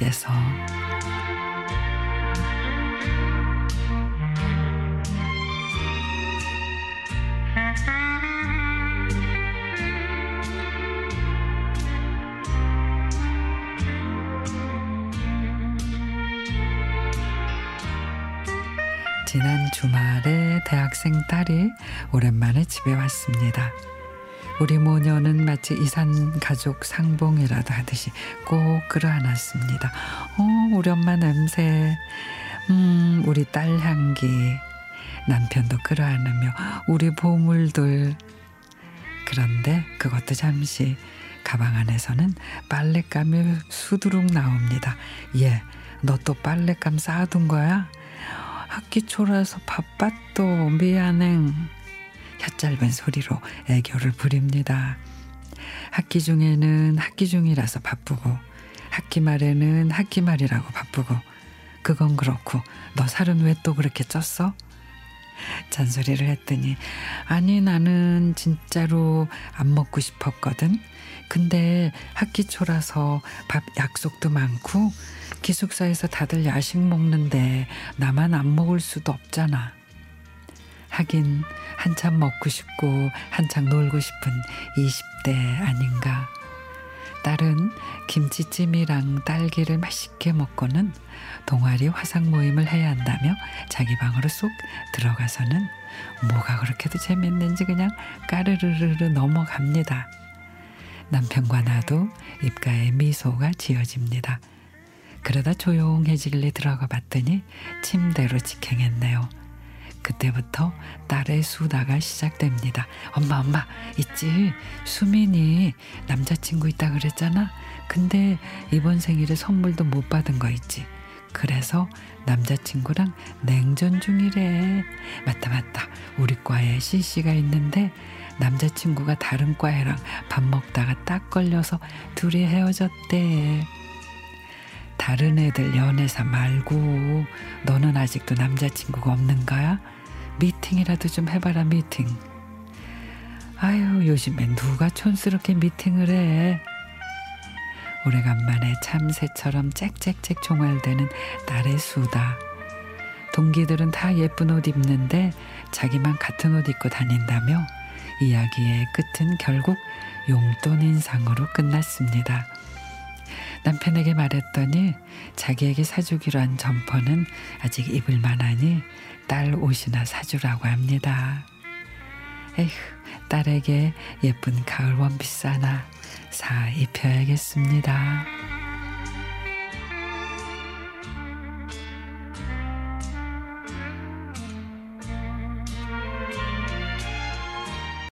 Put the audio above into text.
하나님께서 지난 주말에 대학생 딸이 오랜만에 집에 왔습니다. 우리 모녀는 마치 이산 가족 상봉이라도 하듯이 꼭 끌어안았습니다. 어, 우리 엄마 냄새, 음, 우리 딸 향기, 남편도 끌어안으며 우리 보물들. 그런데 그것도 잠시 가방 안에서는 빨랫감이 수두룩 나옵니다. 예, 너 또 빨랫감 쌓아둔 거야? 학기 초라서 바빴도 미안해. 혀짧은 소리로 애교를 부립니다. 학기 중에는 학기 중이라서 바쁘고 학기 말에는 학기 말이라고 바쁘고 그건 그렇고 너 살은 왜 또 그렇게 쪘어? 잔소리를 했더니 아니 나는 진짜로 안 먹고 싶었거든. 근데 학기 초라서 밥 약속도 많고 기숙사에서 다들 야식 먹는데 나만 안 먹을 수도 없잖아. 하긴 한참 먹고 싶고 한창 놀고 싶은 20대 아닌가. 딸은 김치찜이랑 딸기를 맛있게 먹고는 동아리 화상 모임을 해야 한다며 자기 방으로 쏙 들어가서는 뭐가 그렇게도 재밌는지 그냥 까르르르르 넘어갑니다. 남편과 나도 입가에 미소가 지어집니다. 그러다 조용해지길래 들어가 봤더니 침대로 직행했네요. 그때부터 딸의 수다가 시작됩니다. 엄마 엄마 있지 수민이 남자친구 있다 그랬잖아. 근데 이번 생일에 선물도 못 받은 거 있지. 그래서 남자친구랑 냉전 중이래. 맞다 맞다. 우리 과에 CC가 있는데 남자친구가 다른 과애랑 밥 먹다가 딱 걸려서 둘이 헤어졌대. 다른 애들 연애사 말고 너는 아직도 남자친구가 없는 거야? 미팅이라도 좀 해봐라 미팅. 아유 요즘엔 누가 촌스럽게 미팅을 해. 오래간만에 참새처럼 짹짹짹 종알대는 딸의 수다. 동기들은 다 예쁜 옷 입는데 자기만 같은 옷 입고 다닌다며 이야기의 끝은 결국 용돈 인상으로 끝났습니다. 남편에게 말했더니 자기에게 사주기로 한 점퍼는 아직 입을 만하니 딸 옷이나 사주라고 합니다. 에휴, 딸에게 예쁜 가을 원피스 하나 사 입혀야겠습니다.